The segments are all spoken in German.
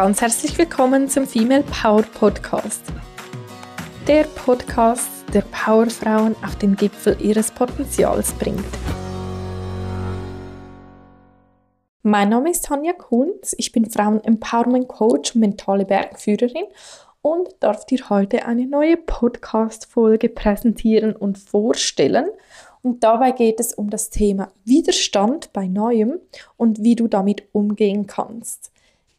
ganz herzlich willkommen zum Female Power Podcast. Der Podcast, der Powerfrauen auf den Gipfel ihres Potenzials bringt. Mein Name ist Tanja Kunz, ich bin Frauen-Empowerment Coach und mentale Bergführerin und darf dir heute eine neue Podcast-Folge präsentieren und vorstellen. Und dabei geht es um das Thema Widerstand bei Neuem und wie du damit umgehen kannst.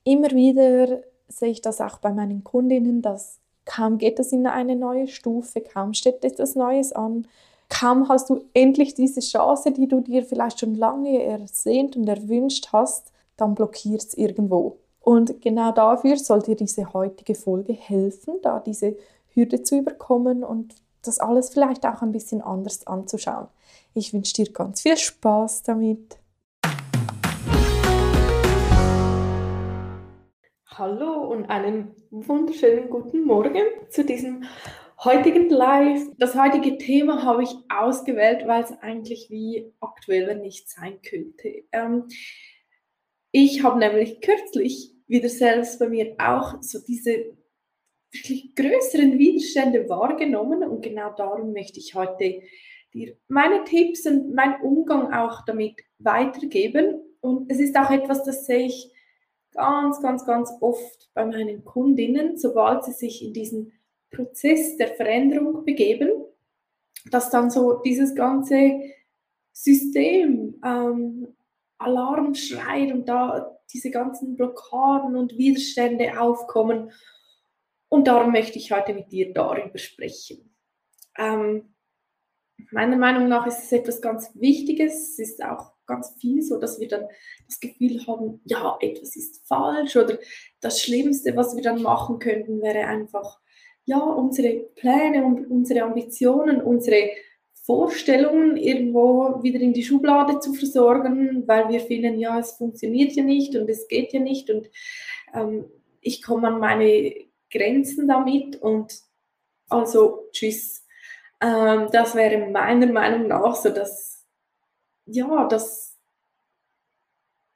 Immer wieder sehe ich das auch bei meinen Kundinnen, dass kaum geht es in eine neue Stufe, kaum steht etwas Neues an, kaum hast du endlich diese Chance, die du dir vielleicht schon lange ersehnt und erwünscht hast, dann blockiert es irgendwo. Und genau dafür soll dir diese heutige Folge helfen, da diese Hürde zu überkommen und das alles vielleicht auch ein bisschen anders anzuschauen. Ich wünsche dir ganz viel Spaß damit. Hallo und einen wunderschönen guten Morgen zu diesem heutigen Live. Das heutige Thema habe ich ausgewählt, weil es eigentlich wie aktueller nicht sein könnte. Ähm, ich habe nämlich kürzlich wieder selbst bei mir auch so diese wirklich größeren Widerstände wahrgenommen und genau darum möchte ich heute dir meine Tipps und meinen Umgang auch damit weitergeben. Und es ist auch etwas, das sehe ich ganz, ganz, ganz oft bei meinen Kundinnen, sobald sie sich in diesen Prozess der Veränderung begeben, dass dann so dieses ganze System ähm, Alarm schreit und da diese ganzen Blockaden und Widerstände aufkommen. Und darum möchte ich heute mit dir darüber sprechen. Ähm, meiner Meinung nach ist es etwas ganz Wichtiges. Es ist auch ganz viel so, dass wir dann das Gefühl haben, ja, etwas ist falsch oder das Schlimmste, was wir dann machen könnten, wäre einfach, ja, unsere Pläne und unsere Ambitionen, unsere Vorstellungen irgendwo wieder in die Schublade zu versorgen, weil wir finden, ja, es funktioniert ja nicht und es geht ja nicht und ähm, ich komme an meine Grenzen damit und also tschüss. Ähm, das wäre meiner Meinung nach so dass ja, das,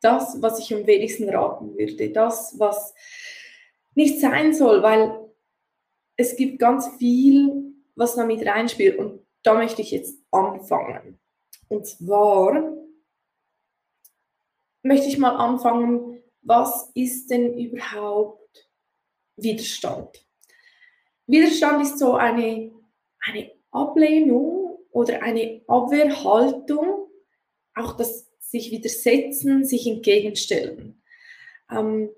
das, was ich am wenigsten raten würde, das, was nicht sein soll, weil es gibt ganz viel, was damit reinspielt und da möchte ich jetzt anfangen. Und zwar möchte ich mal anfangen, was ist denn überhaupt Widerstand? Widerstand ist so eine, eine Ablehnung oder eine Abwehrhaltung, auch das sich widersetzen, sich entgegenstellen. Ähm,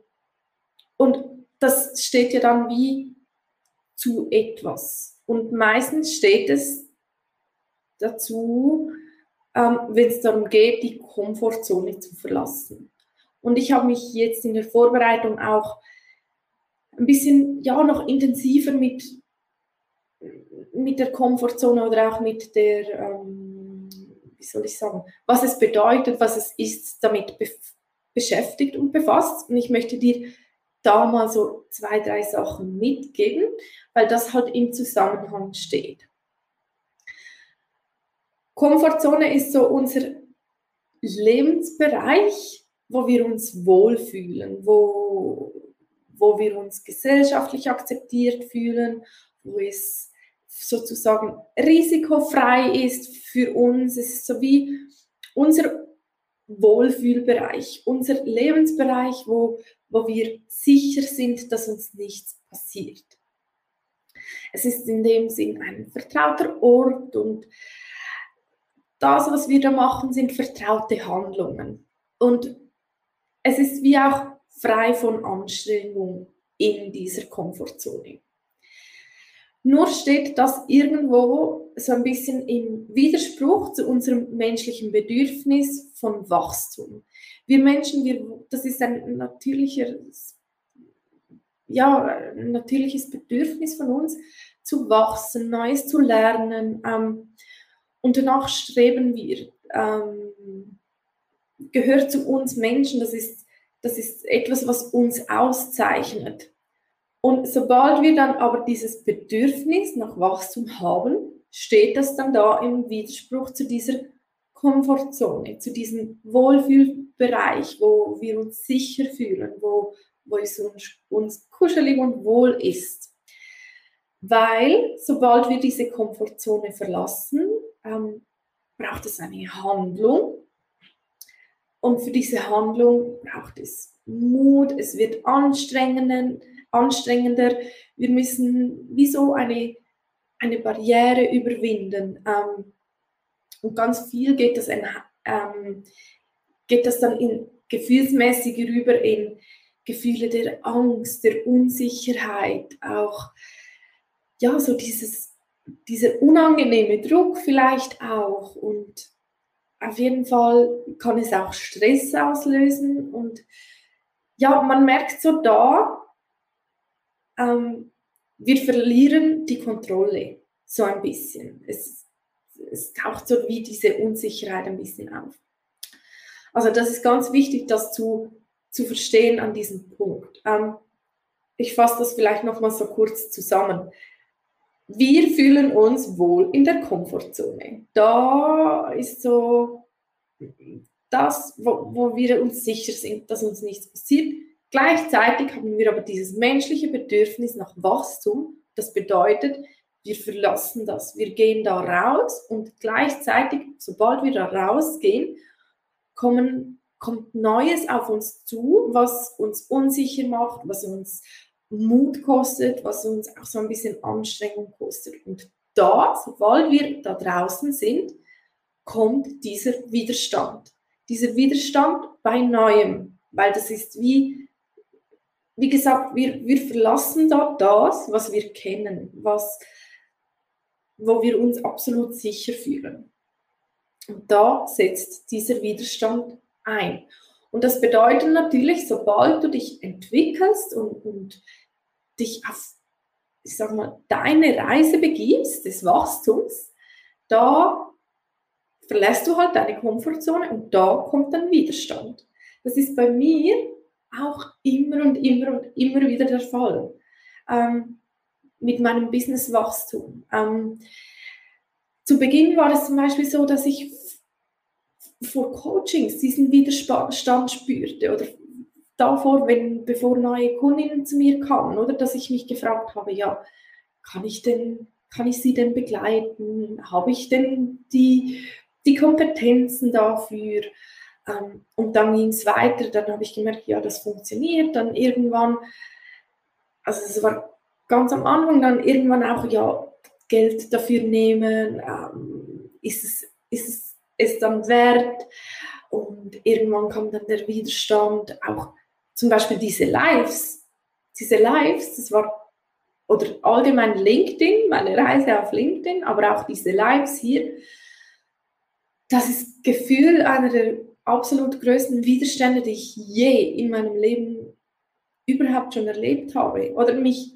und das steht ja dann wie zu etwas. Und meistens steht es dazu, ähm, wenn es darum geht, die Komfortzone zu verlassen. Und ich habe mich jetzt in der Vorbereitung auch ein bisschen, ja, noch intensiver mit, mit der Komfortzone oder auch mit der, ähm, soll ich sagen, was es bedeutet, was es ist, damit be beschäftigt und befasst. Und ich möchte dir da mal so zwei, drei Sachen mitgeben, weil das halt im Zusammenhang steht. Komfortzone ist so unser Lebensbereich, wo wir uns wohlfühlen, wo, wo wir uns gesellschaftlich akzeptiert fühlen, wo es sozusagen risikofrei ist für uns. Es ist so wie unser Wohlfühlbereich, unser Lebensbereich, wo, wo wir sicher sind, dass uns nichts passiert. Es ist in dem Sinn ein vertrauter Ort und das, was wir da machen, sind vertraute Handlungen. Und es ist wie auch frei von Anstrengung in dieser Komfortzone. Nur steht das irgendwo so ein bisschen im Widerspruch zu unserem menschlichen Bedürfnis von Wachstum. Wir Menschen, wir, das ist ein natürliches, ja, ein natürliches Bedürfnis von uns, zu wachsen, Neues zu lernen, ähm, und danach streben wir. Ähm, gehört zu uns Menschen, das ist, das ist etwas, was uns auszeichnet. Und sobald wir dann aber dieses Bedürfnis nach Wachstum haben, steht das dann da im Widerspruch zu dieser Komfortzone, zu diesem Wohlfühlbereich, wo wir uns sicher fühlen, wo, wo es uns, uns kuschelig und wohl ist. Weil sobald wir diese Komfortzone verlassen, ähm, braucht es eine Handlung. Und für diese Handlung braucht es Mut, es wird anstrengender, anstrengender. Wir müssen wie so eine, eine Barriere überwinden. Ähm, und ganz viel geht das, in, ähm, geht das dann in, gefühlsmäßig rüber in Gefühle der Angst, der Unsicherheit, auch ja, so dieses, dieser unangenehme Druck vielleicht auch. Und auf jeden Fall kann es auch Stress auslösen. Und ja, man merkt so da, ähm, wir verlieren die Kontrolle so ein bisschen. Es, es taucht so wie diese Unsicherheit ein bisschen auf. Also das ist ganz wichtig, das zu, zu verstehen an diesem Punkt. Ähm, ich fasse das vielleicht noch mal so kurz zusammen. Wir fühlen uns wohl in der Komfortzone. Da ist so das, wo, wo wir uns sicher sind, dass uns nichts passiert. Gleichzeitig haben wir aber dieses menschliche Bedürfnis nach Wachstum. Das bedeutet, wir verlassen das. Wir gehen da raus und gleichzeitig, sobald wir da rausgehen, kommen, kommt Neues auf uns zu, was uns unsicher macht, was uns Mut kostet, was uns auch so ein bisschen Anstrengung kostet. Und da, sobald wir da draußen sind, kommt dieser Widerstand. Dieser Widerstand bei Neuem, weil das ist wie, wie gesagt, wir, wir verlassen da das, was wir kennen, was, wo wir uns absolut sicher fühlen. Und da setzt dieser Widerstand ein. Und das bedeutet natürlich, sobald du dich entwickelst und, und dich auf, ich sag mal, deine Reise begibst des Wachstums, da verlässt du halt deine Komfortzone und da kommt dann Widerstand. Das ist bei mir auch immer und immer und immer wieder der Fall. Ähm, mit meinem Businesswachstum. Ähm, zu Beginn war es zum Beispiel so, dass ich vor Coachings diesen Widerstand spürte oder davor, wenn, bevor neue Kundinnen zu mir kamen, oder dass ich mich gefragt habe, ja, kann ich denn, kann ich sie denn begleiten? Habe ich denn die, die Kompetenzen dafür? Ähm, und dann ging es weiter, dann habe ich gemerkt, ja, das funktioniert. Dann irgendwann, also es war ganz am Anfang, dann irgendwann auch, ja, Geld dafür nehmen, ähm, ist, es, ist es dann wert? Und irgendwann kam dann der Widerstand, auch zum Beispiel diese Lives. Diese Lives, das war, oder allgemein LinkedIn, meine Reise auf LinkedIn, aber auch diese Lives hier, das ist Gefühl einer der absolut größten Widerstände, die ich je in meinem Leben überhaupt schon erlebt habe. Oder mich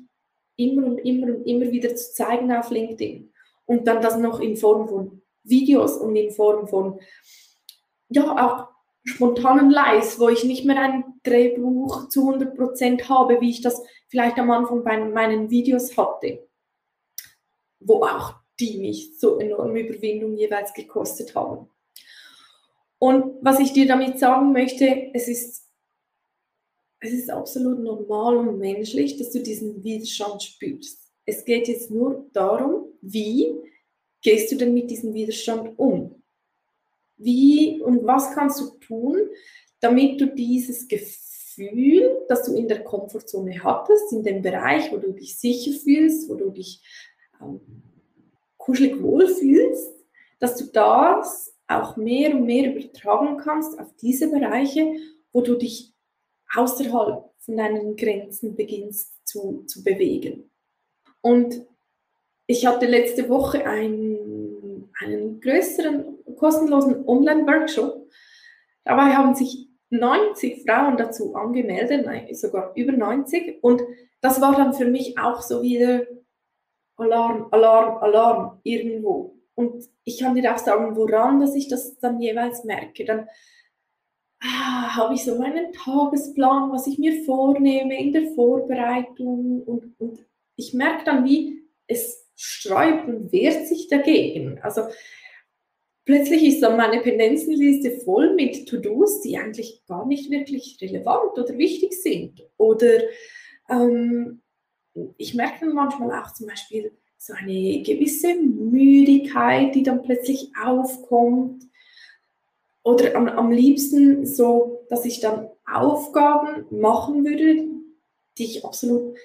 immer und immer und immer wieder zu zeigen auf LinkedIn. Und dann das noch in Form von Videos und in Form von ja auch spontanen Lives, wo ich nicht mehr ein Drehbuch zu 100% habe, wie ich das vielleicht am Anfang bei meinen Videos hatte, wo auch die mich so enorme Überwindung jeweils gekostet haben. Und was ich dir damit sagen möchte, es ist, es ist absolut normal und menschlich, dass du diesen Widerstand spürst. Es geht jetzt nur darum, wie gehst du denn mit diesem Widerstand um? Wie und was kannst du tun, damit du dieses Gefühl, das du in der Komfortzone hattest, in dem Bereich, wo du dich sicher fühlst, wo du dich ähm, kuschelig wohlfühlst, dass du das auch mehr und mehr übertragen kannst auf diese Bereiche, wo du dich außerhalb von deinen Grenzen beginnst zu, zu bewegen. Und ich hatte letzte Woche einen, einen größeren kostenlosen Online-Workshop. Dabei haben sich 90 Frauen dazu angemeldet, nein, sogar über 90. Und das war dann für mich auch so wieder Alarm, Alarm, Alarm irgendwo. Und ich kann dir auch sagen, woran dass ich das dann jeweils merke. Dann ah, habe ich so meinen Tagesplan, was ich mir vornehme in der Vorbereitung. Und, und ich merke dann, wie es sträubt und wehrt sich dagegen. Also plötzlich ist dann meine Pendenzenliste voll mit To-Dos, die eigentlich gar nicht wirklich relevant oder wichtig sind. Oder ähm, ich merke manchmal auch zum Beispiel so eine gewisse Müdigkeit, die dann plötzlich aufkommt. Oder am, am liebsten so, dass ich dann Aufgaben machen würde, die ich absolut,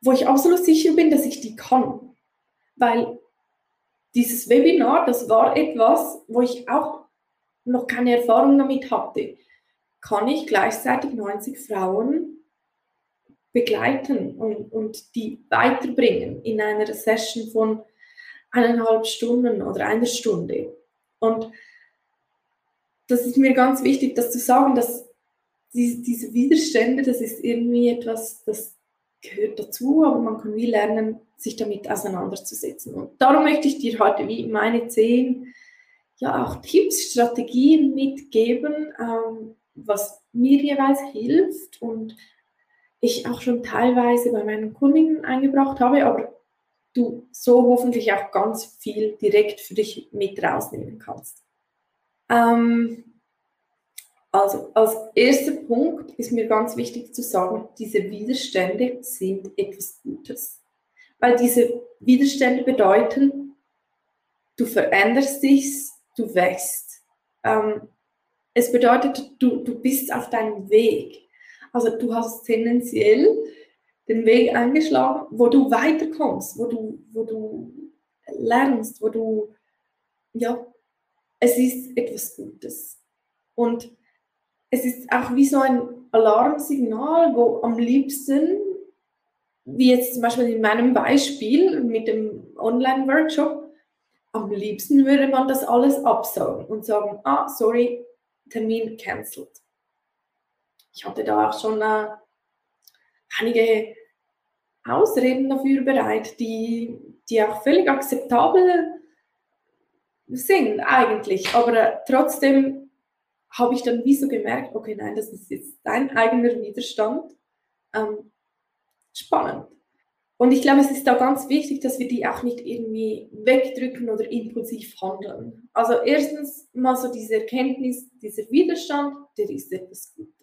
wo ich absolut sicher bin, dass ich die kann. Weil dieses Webinar, das war etwas, wo ich auch noch keine Erfahrung damit hatte. Kann ich gleichzeitig 90 Frauen begleiten und, und die weiterbringen in einer Session von eineinhalb Stunden oder einer Stunde? Und das ist mir ganz wichtig, das zu sagen, dass diese, diese Widerstände, das ist irgendwie etwas, das gehört dazu, aber man kann wie lernen, sich damit auseinanderzusetzen. Und darum möchte ich dir heute wie meine zehn ja auch Tipps, Strategien mitgeben, ähm, was mir jeweils hilft und ich auch schon teilweise bei meinen Kundinnen eingebracht habe, aber du so hoffentlich auch ganz viel direkt für dich mit rausnehmen kannst. Ähm, also als erster Punkt ist mir ganz wichtig zu sagen, diese Widerstände sind etwas Gutes. Weil diese Widerstände bedeuten, du veränderst dich, du wächst. Ähm, es bedeutet, du, du bist auf deinem Weg. Also du hast tendenziell den Weg eingeschlagen, wo du weiterkommst, wo du, wo du lernst, wo du, ja, es ist etwas Gutes. Und es ist auch wie so ein Alarmsignal, wo am liebsten, wie jetzt zum Beispiel in meinem Beispiel mit dem Online-Workshop, am liebsten würde man das alles absagen und sagen, ah, sorry, Termin cancelled. Ich hatte da auch schon äh, einige Ausreden dafür bereit, die, die auch völlig akzeptabel sind eigentlich, aber äh, trotzdem habe ich dann wie so gemerkt, okay, nein, das ist jetzt dein eigener Widerstand. Ähm, spannend. Und ich glaube, es ist da ganz wichtig, dass wir die auch nicht irgendwie wegdrücken oder impulsiv handeln. Also erstens mal so diese Erkenntnis, dieser Widerstand, der ist etwas Gutes.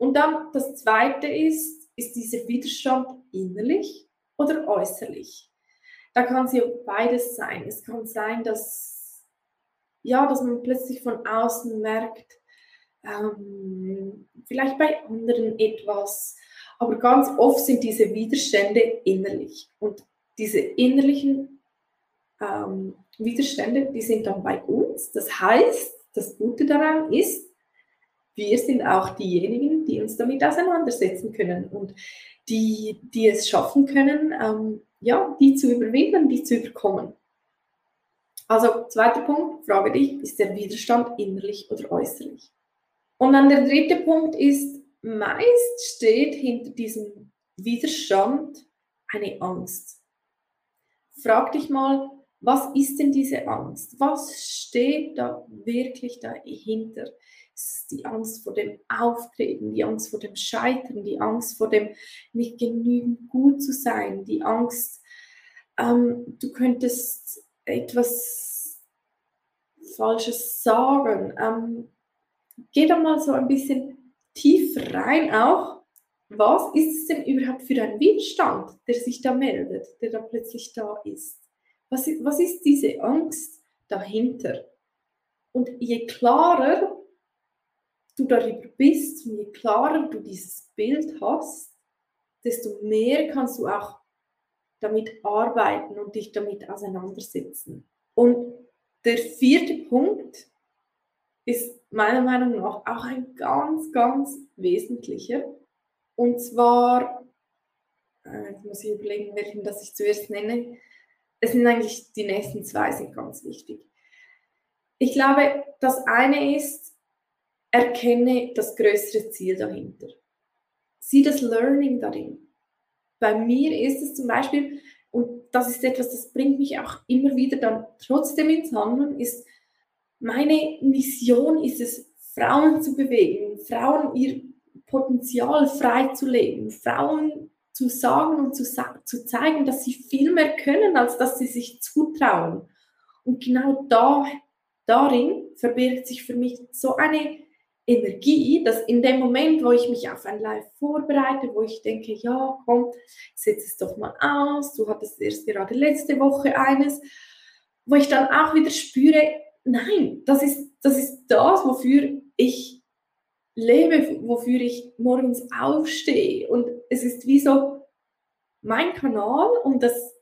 Und dann das Zweite ist, ist dieser Widerstand innerlich oder äußerlich? Da kann es ja beides sein. Es kann sein, dass ja, dass man plötzlich von außen merkt, ähm, vielleicht bei anderen etwas, aber ganz oft sind diese Widerstände innerlich. Und diese innerlichen ähm, Widerstände, die sind dann bei uns. Das heißt, das Gute daran ist, wir sind auch diejenigen, die uns damit auseinandersetzen können und die, die es schaffen können, ähm, ja, die zu überwinden, die zu überkommen. Also zweiter Punkt, frage dich, ist der Widerstand innerlich oder äußerlich? Und dann der dritte Punkt ist, meist steht hinter diesem Widerstand eine Angst. Frag dich mal, was ist denn diese Angst? Was steht da wirklich dahinter? Die Angst vor dem Auftreten, die Angst vor dem Scheitern, die Angst vor dem nicht genügend gut zu sein, die Angst, ähm, du könntest etwas Falsches sagen. Ähm, geh da mal so ein bisschen tief rein auch. Was ist es denn überhaupt für ein Widerstand, der sich da meldet, der da plötzlich da ist? Was, was ist diese Angst dahinter? Und je klarer du darüber bist und je klarer du dieses Bild hast, desto mehr kannst du auch damit arbeiten und dich damit auseinandersetzen. Und der vierte Punkt ist meiner Meinung nach auch ein ganz, ganz wesentlicher. Und zwar, äh, jetzt muss ich überlegen, welchen das ich zuerst nenne. Es sind eigentlich die nächsten zwei sind ganz wichtig. Ich glaube, das eine ist, erkenne das größere Ziel dahinter. Sieh das Learning darin bei mir ist es zum Beispiel, und das ist etwas, das bringt mich auch immer wieder dann trotzdem ins Handeln, ist, meine Mission ist es, Frauen zu bewegen, Frauen ihr Potenzial freizulegen, Frauen zu sagen und zu, zu zeigen, dass sie viel mehr können, als dass sie sich zutrauen. Und genau da, darin verbirgt sich für mich so eine Energie, dass in dem Moment, wo ich mich auf ein Live vorbereite, wo ich denke, ja, komm, setz es doch mal aus, du hattest erst gerade letzte Woche eines, wo ich dann auch wieder spüre, nein, das ist das, ist das wofür ich lebe, wofür ich morgens aufstehe. Und es ist wie so mein Kanal, um das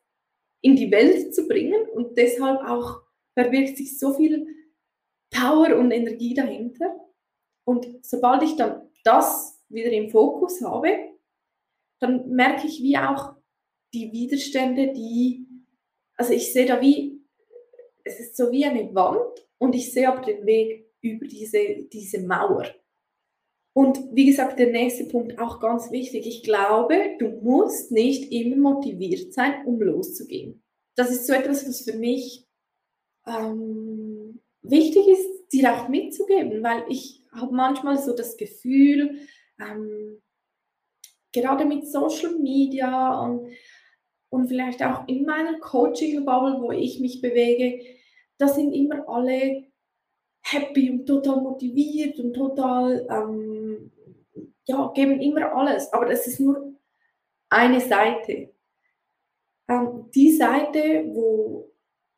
in die Welt zu bringen. Und deshalb auch verbirgt sich so viel Power und Energie dahinter. Und sobald ich dann das wieder im Fokus habe, dann merke ich wie auch die Widerstände, die, also ich sehe da wie, es ist so wie eine Wand und ich sehe aber den Weg über diese, diese Mauer. Und wie gesagt, der nächste Punkt auch ganz wichtig. Ich glaube, du musst nicht immer motiviert sein, um loszugehen. Das ist so etwas, was für mich ähm, wichtig ist, dir auch mitzugeben, weil ich habe manchmal so das Gefühl, ähm, gerade mit Social Media und, und vielleicht auch in meiner Coaching-Bubble, wo ich mich bewege, da sind immer alle happy und total motiviert und total, ähm, ja, geben immer alles. Aber das ist nur eine Seite. Ähm, die Seite, wo,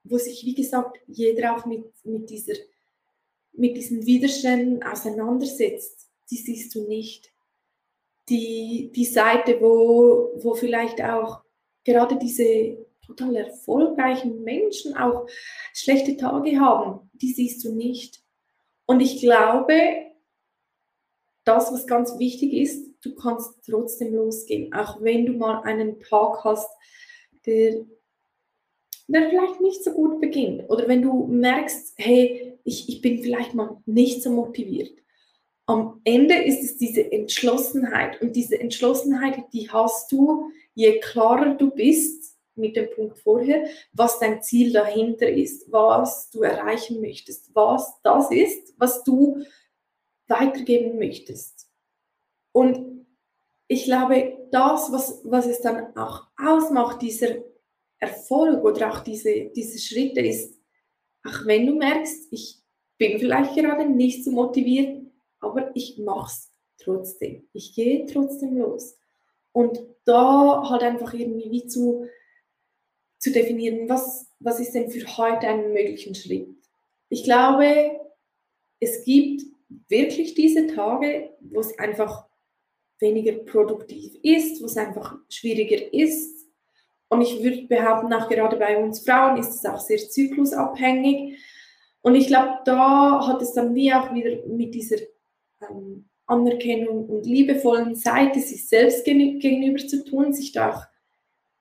wo sich, wie gesagt, jeder auch mit, mit dieser mit diesen Widerständen auseinandersetzt, die siehst du nicht. Die, die Seite, wo, wo vielleicht auch gerade diese total erfolgreichen Menschen auch schlechte Tage haben, die siehst du nicht. Und ich glaube, das, was ganz wichtig ist, du kannst trotzdem losgehen, auch wenn du mal einen Tag hast, der, der vielleicht nicht so gut beginnt. Oder wenn du merkst, hey, ich, ich bin vielleicht mal nicht so motiviert. Am Ende ist es diese Entschlossenheit und diese Entschlossenheit, die hast du, je klarer du bist mit dem Punkt vorher, was dein Ziel dahinter ist, was du erreichen möchtest, was das ist, was du weitergeben möchtest. Und ich glaube, das, was, was es dann auch ausmacht, dieser Erfolg oder auch diese, diese Schritte, ist auch wenn du merkst, ich bin vielleicht gerade nicht so motiviert, aber ich mache es trotzdem. Ich gehe trotzdem los. Und da halt einfach irgendwie wie zu, zu definieren, was, was ist denn für heute ein möglichen Schritt. Ich glaube, es gibt wirklich diese Tage, wo es einfach weniger produktiv ist, wo es einfach schwieriger ist, und ich würde behaupten, auch gerade bei uns Frauen ist es auch sehr zyklusabhängig. Und ich glaube, da hat es dann wie auch wieder mit dieser ähm, Anerkennung und liebevollen Seite sich selbst gegenüber zu tun, sich da auch,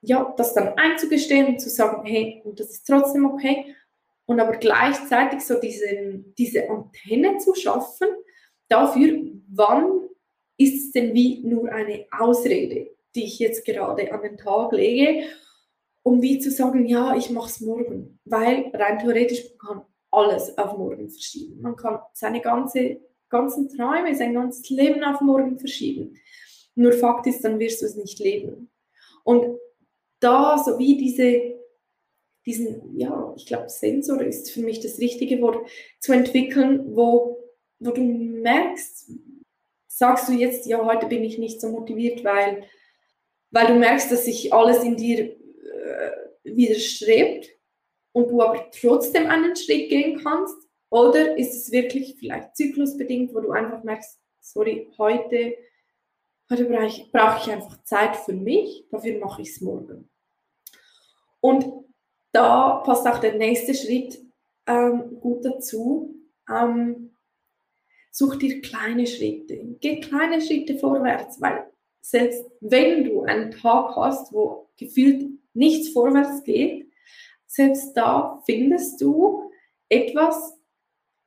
ja, das dann einzugestehen und zu sagen, hey, und das ist trotzdem okay. Und aber gleichzeitig so diesen, diese Antenne zu schaffen, dafür, wann ist es denn wie nur eine Ausrede? die ich jetzt gerade an den Tag lege, um wie zu sagen, ja, ich mache es morgen. Weil rein theoretisch man kann alles auf morgen verschieben. Man kann seine ganze, ganzen Träume, sein ganzes Leben auf morgen verschieben. Nur Fakt ist, dann wirst du es nicht leben. Und da so wie diese, diesen, ja, ich glaube, Sensor ist für mich das richtige Wort, zu entwickeln, wo, wo du merkst, sagst du jetzt, ja, heute bin ich nicht so motiviert, weil weil du merkst, dass sich alles in dir äh, widerstrebt und du aber trotzdem einen Schritt gehen kannst? Oder ist es wirklich vielleicht zyklusbedingt, wo du einfach merkst, sorry, heute, heute brauche ich, brauche ich einfach Zeit für mich, dafür mache ich es morgen. Und da passt auch der nächste Schritt ähm, gut dazu. Ähm, such dir kleine Schritte. Geh kleine Schritte vorwärts, weil selbst wenn du einen Tag hast, wo gefühlt nichts vorwärts geht, selbst da findest du etwas,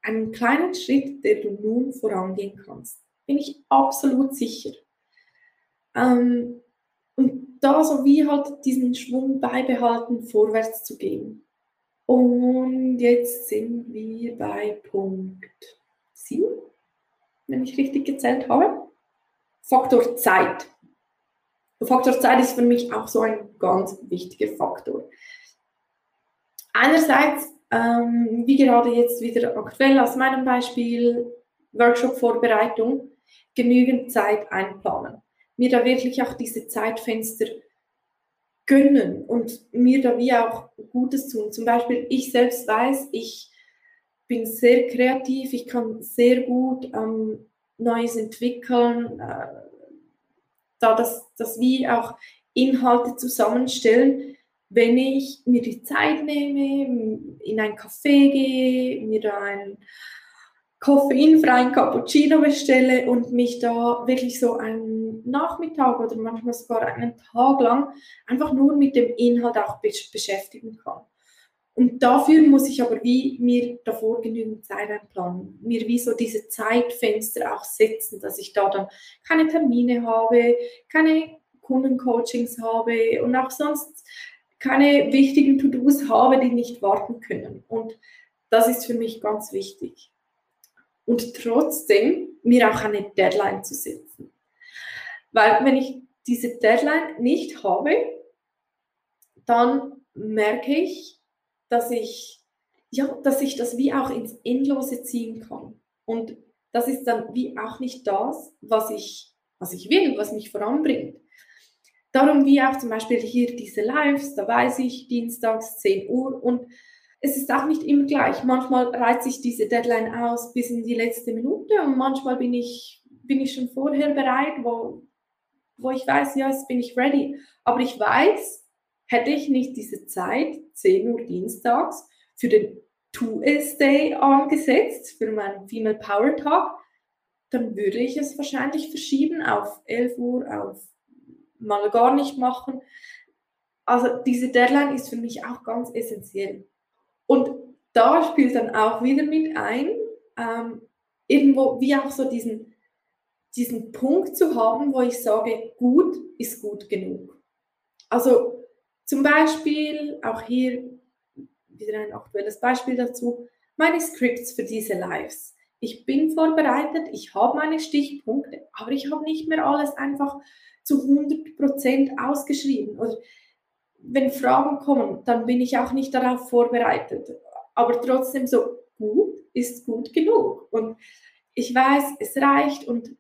einen kleinen Schritt, der du nun vorangehen kannst. Bin ich absolut sicher. Ähm, und da so wie halt diesen Schwung beibehalten, vorwärts zu gehen. Und jetzt sind wir bei Punkt 7, wenn ich richtig gezählt habe. Faktor Zeit. Faktor Zeit ist für mich auch so ein ganz wichtiger Faktor. Einerseits ähm, wie gerade jetzt wieder aktuell aus meinem Beispiel Workshop-Vorbereitung, genügend Zeit einplanen. Mir da wirklich auch diese Zeitfenster gönnen und mir da wie auch Gutes tun. Zum Beispiel, ich selbst weiß, ich bin sehr kreativ, ich kann sehr gut ähm, Neues entwickeln, äh, da das, das wie auch Inhalte zusammenstellen, wenn ich mir die Zeit nehme, in ein Café gehe, mir da einen koffeinfreien Cappuccino bestelle und mich da wirklich so einen Nachmittag oder manchmal sogar einen Tag lang einfach nur mit dem Inhalt auch beschäftigen kann. Und dafür muss ich aber wie mir davor genügend Zeit einplanen, mir wie so diese Zeitfenster auch setzen, dass ich da dann keine Termine habe, keine Kundencoachings habe und auch sonst keine wichtigen To-Dos habe, die nicht warten können. Und das ist für mich ganz wichtig. Und trotzdem mir auch eine Deadline zu setzen. Weil wenn ich diese Deadline nicht habe, dann merke ich, dass ich, ja, dass ich das wie auch ins Endlose ziehen kann. Und das ist dann wie auch nicht das, was ich, was ich will, was mich voranbringt. Darum wie auch zum Beispiel hier diese Lives, da weiß ich, dienstags 10 Uhr und es ist auch nicht immer gleich. Manchmal reizt sich diese Deadline aus bis in die letzte Minute und manchmal bin ich, bin ich schon vorher bereit, wo, wo ich weiß, ja, jetzt bin ich ready. Aber ich weiß, Hätte ich nicht diese Zeit, 10 Uhr dienstags, für den Two-S Day angesetzt, für meinen Female Power Talk, dann würde ich es wahrscheinlich verschieben auf 11 Uhr, auf mal gar nicht machen. Also diese Deadline ist für mich auch ganz essentiell. Und da spielt dann auch wieder mit ein, ähm, irgendwo wie auch so diesen, diesen Punkt zu haben, wo ich sage, gut ist gut genug. Also zum Beispiel, auch hier wieder ein aktuelles Beispiel dazu, meine Scripts für diese Lives. Ich bin vorbereitet, ich habe meine Stichpunkte, aber ich habe nicht mehr alles einfach zu 100% ausgeschrieben. Oder wenn Fragen kommen, dann bin ich auch nicht darauf vorbereitet. Aber trotzdem so gut ist gut genug. Und ich weiß, es reicht und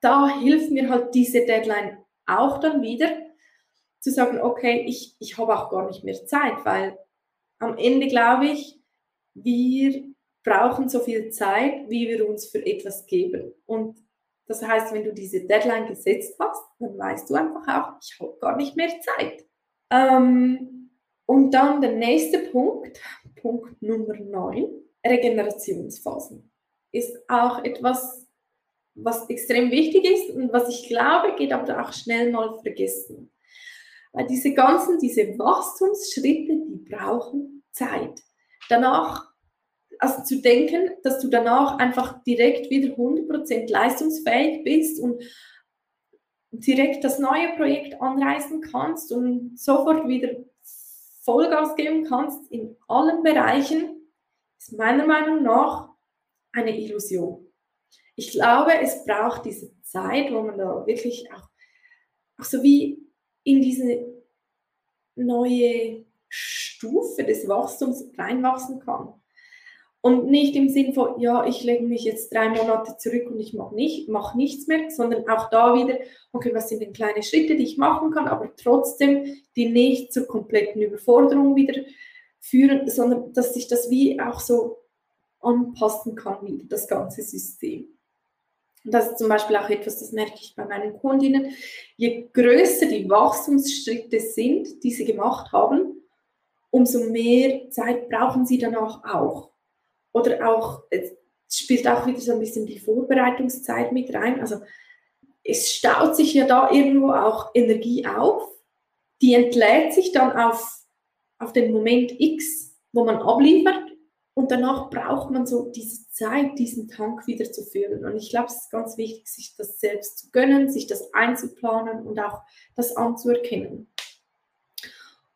da hilft mir halt diese Deadline auch dann wieder, zu sagen, okay, ich, ich habe auch gar nicht mehr Zeit, weil am Ende glaube ich, wir brauchen so viel Zeit, wie wir uns für etwas geben. Und das heißt, wenn du diese Deadline gesetzt hast, dann weißt du einfach auch, ich habe gar nicht mehr Zeit. Ähm, und dann der nächste Punkt, Punkt Nummer 9, Regenerationsphasen, ist auch etwas, was extrem wichtig ist und was ich glaube, geht aber auch schnell mal vergessen. Weil diese ganzen, diese Wachstumsschritte, die brauchen Zeit. Danach, also zu denken, dass du danach einfach direkt wieder 100% leistungsfähig bist und direkt das neue Projekt anreißen kannst und sofort wieder Vollgas geben kannst in allen Bereichen, ist meiner Meinung nach eine Illusion. Ich glaube, es braucht diese Zeit, wo man da wirklich auch, auch so wie in diese neue Stufe des Wachstums reinwachsen kann. Und nicht im Sinn von, ja, ich lege mich jetzt drei Monate zurück und ich mache nicht, mach nichts mehr, sondern auch da wieder, okay, was sind denn kleine Schritte, die ich machen kann, aber trotzdem, die nicht zur kompletten Überforderung wieder führen, sondern dass sich das wie auch so anpassen kann, wieder das ganze System. Und das ist zum Beispiel auch etwas, das merke ich bei meinen Kundinnen. Je größer die Wachstumsschritte sind, die sie gemacht haben, umso mehr Zeit brauchen sie danach auch. Oder auch, es spielt auch wieder so ein bisschen die Vorbereitungszeit mit rein. Also es staut sich ja da irgendwo auch Energie auf, die entlädt sich dann auf, auf den Moment X, wo man abliefert und danach braucht man so diese Zeit, diesen Tank wieder zu füllen. Und ich glaube, es ist ganz wichtig, sich das selbst zu gönnen, sich das einzuplanen und auch das anzuerkennen.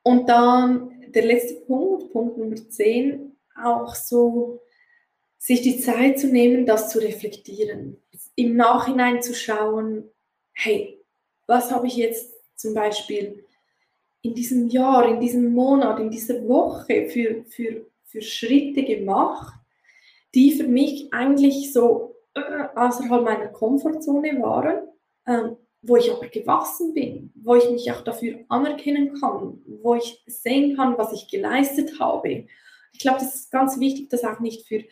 Und dann der letzte Punkt, Punkt Nummer 10, auch so sich die Zeit zu nehmen, das zu reflektieren. Im Nachhinein zu schauen, hey, was habe ich jetzt zum Beispiel in diesem Jahr, in diesem Monat, in dieser Woche für, für für Schritte gemacht, die für mich eigentlich so äh, außerhalb meiner Komfortzone waren, ähm, wo ich aber gewachsen bin, wo ich mich auch dafür anerkennen kann, wo ich sehen kann, was ich geleistet habe. Ich glaube, das ist ganz wichtig, das auch nicht für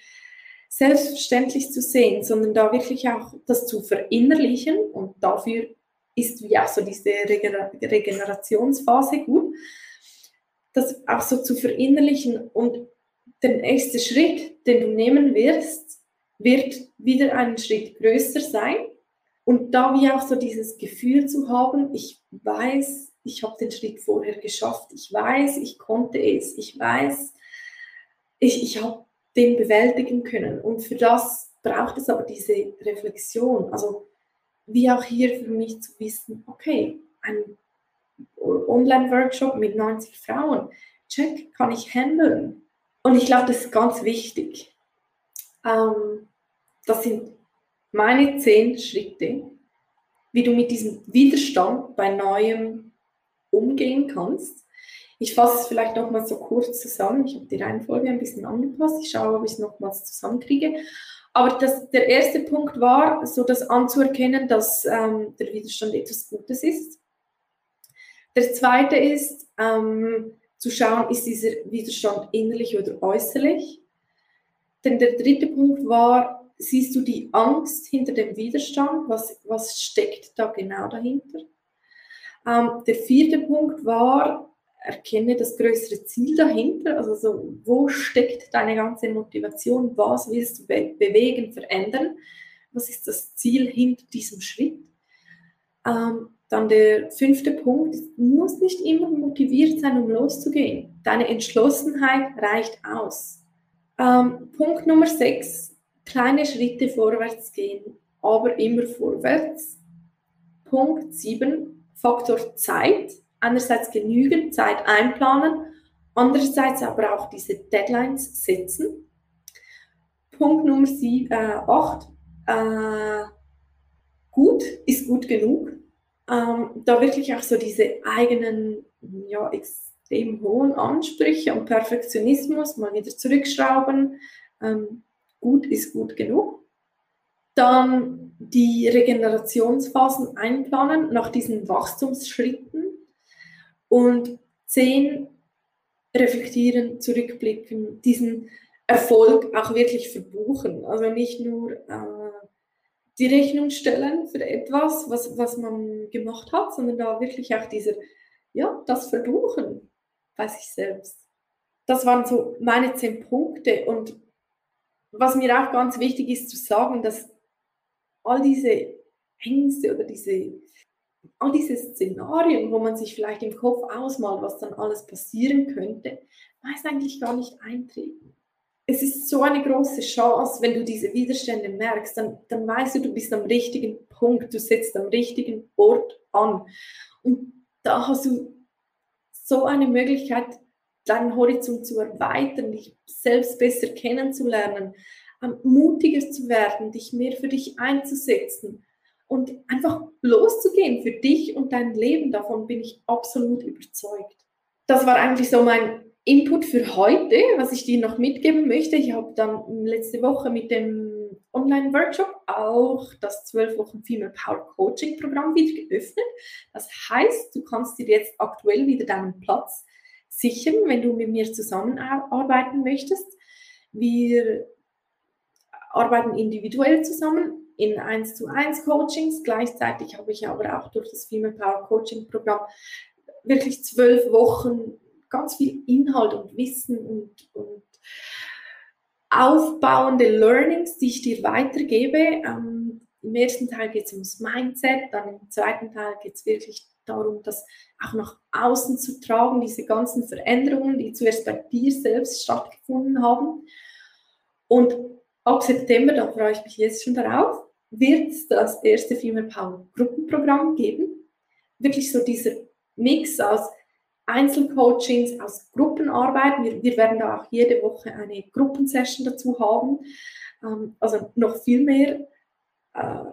selbstverständlich zu sehen, sondern da wirklich auch das zu verinnerlichen. Und dafür ist wie auch so diese Regenerationsphase gut, das auch so zu verinnerlichen und der nächste Schritt, den du nehmen wirst, wird wieder einen Schritt größer sein. Und da wie auch so dieses Gefühl zu haben, ich weiß, ich habe den Schritt vorher geschafft, ich weiß, ich konnte es, ich weiß, ich, ich habe den bewältigen können. Und für das braucht es aber diese Reflexion. Also wie auch hier für mich zu wissen, okay, ein Online-Workshop mit 90 Frauen, check, kann ich handeln. Und ich glaube, das ist ganz wichtig. Ähm, das sind meine zehn Schritte, wie du mit diesem Widerstand bei Neuem umgehen kannst. Ich fasse es vielleicht nochmal so kurz zusammen. Ich habe die Reihenfolge ein bisschen angepasst. Ich schaue, ob ich es nochmals zusammenkriege. Aber das, der erste Punkt war, so das anzuerkennen, dass ähm, der Widerstand etwas Gutes ist. Der zweite ist, ähm, zu schauen, ist dieser Widerstand innerlich oder äußerlich. Denn der dritte Punkt war, siehst du die Angst hinter dem Widerstand? Was, was steckt da genau dahinter? Ähm, der vierte Punkt war, erkenne das größere Ziel dahinter, also so, wo steckt deine ganze Motivation, was willst du be bewegen, verändern, was ist das Ziel hinter diesem Schritt. Ähm, dann der fünfte Punkt, du musst nicht immer motiviert sein, um loszugehen. Deine Entschlossenheit reicht aus. Ähm, Punkt Nummer sechs, kleine Schritte vorwärts gehen, aber immer vorwärts. Punkt sieben, Faktor Zeit einerseits genügend Zeit einplanen, andererseits aber auch diese Deadlines setzen. Punkt Nummer 8, äh, äh, gut ist gut genug. Ähm, da wirklich auch so diese eigenen, ja, extrem hohen Ansprüche und Perfektionismus mal wieder zurückschrauben. Ähm, gut ist gut genug. Dann die Regenerationsphasen einplanen nach diesen Wachstumsschritten und zehn, reflektieren, zurückblicken, diesen Erfolg auch wirklich verbuchen. Also nicht nur äh, die Rechnung stellen für etwas, was, was man gemacht hat, sondern da wirklich auch dieser, ja, das Verbuchen bei sich selbst. Das waren so meine zehn Punkte. Und was mir auch ganz wichtig ist zu sagen, dass all diese Ängste oder diese all diese Szenarien, wo man sich vielleicht im Kopf ausmalt, was dann alles passieren könnte, meist eigentlich gar nicht eintreten. Es ist so eine große Chance, wenn du diese Widerstände merkst, dann, dann weißt du, du bist am richtigen Punkt, du setzt am richtigen Ort an. Und da hast du so eine Möglichkeit, deinen Horizont zu erweitern, dich selbst besser kennenzulernen, mutiger zu werden, dich mehr für dich einzusetzen und einfach loszugehen für dich und dein Leben. Davon bin ich absolut überzeugt. Das war eigentlich so mein Input für heute, was ich dir noch mitgeben möchte. Ich habe dann letzte Woche mit dem Online-Workshop auch das 12 Wochen Female Power Coaching Programm wieder geöffnet. Das heißt, du kannst dir jetzt aktuell wieder deinen Platz sichern, wenn du mit mir zusammenarbeiten möchtest. Wir arbeiten individuell zusammen in 1 zu 1 Coachings. Gleichzeitig habe ich aber auch durch das Female Power Coaching Programm wirklich zwölf Wochen ganz viel Inhalt und Wissen und, und aufbauende Learnings, die ich dir weitergebe. Ähm, Im ersten Teil geht es ums Mindset, dann im zweiten Teil geht es wirklich darum, das auch nach außen zu tragen, diese ganzen Veränderungen, die zuerst bei dir selbst stattgefunden haben. Und ab September, da freue ich mich jetzt schon darauf, wird es das erste Female Power Gruppenprogramm geben. Wirklich so dieser Mix aus Einzelcoachings, aus Gruppenarbeit. Wir, wir werden da auch jede Woche eine Gruppensession dazu haben. Ähm, also noch viel mehr, äh,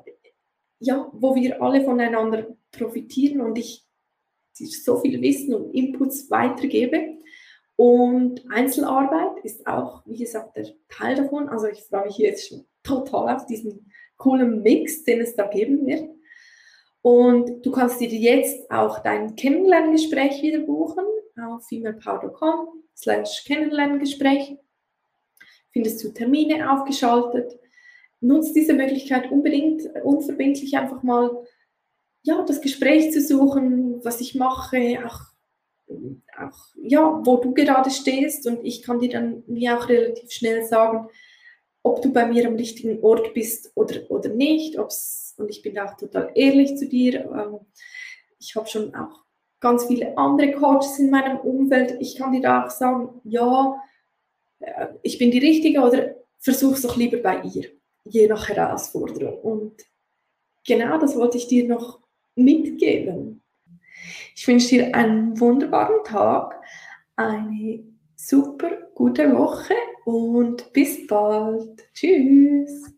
ja, wo wir alle voneinander profitieren und ich so viel Wissen und Inputs weitergebe. Und Einzelarbeit ist auch, wie gesagt, der Teil davon. Also ich freue mich jetzt schon total auf diesen coolen Mix, den es da geben wird. Und du kannst dir jetzt auch dein Kennenlerngespräch wieder buchen auf femalepower.com slash Kennenlerngespräch. Findest du Termine aufgeschaltet. Nutzt diese Möglichkeit unbedingt unverbindlich einfach mal ja, das Gespräch zu suchen, was ich mache, auch, auch ja, wo du gerade stehst und ich kann dir dann wie auch relativ schnell sagen, ob du bei mir am richtigen Ort bist oder, oder nicht, ob's und ich bin auch total ehrlich zu dir. Ähm, ich habe schon auch ganz viele andere Coaches in meinem Umfeld. Ich kann dir da auch sagen, ja, äh, ich bin die Richtige oder versuch es doch lieber bei ihr, je nach Herausforderung. Und genau das wollte ich dir noch mitgeben. Ich wünsche dir einen wunderbaren Tag, eine super gute Woche und bis bald. Tschüss.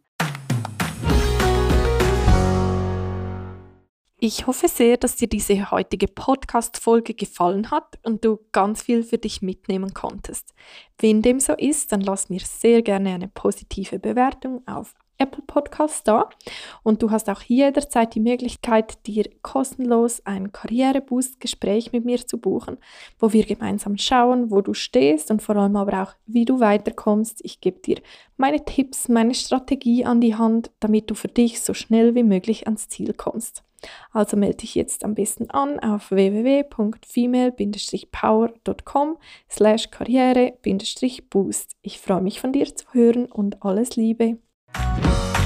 Ich hoffe sehr, dass dir diese heutige Podcast-Folge gefallen hat und du ganz viel für dich mitnehmen konntest. Wenn dem so ist, dann lass mir sehr gerne eine positive Bewertung auf Apple Podcast da. Und du hast auch jederzeit die Möglichkeit, dir kostenlos ein Karriereboost-Gespräch mit mir zu buchen, wo wir gemeinsam schauen, wo du stehst und vor allem aber auch, wie du weiterkommst. Ich gebe dir meine Tipps, meine Strategie an die Hand, damit du für dich so schnell wie möglich ans Ziel kommst. Also melde dich jetzt am besten an auf www.female-power.com slash karriere-boost. Ich freue mich von dir zu hören und alles Liebe. Thank you.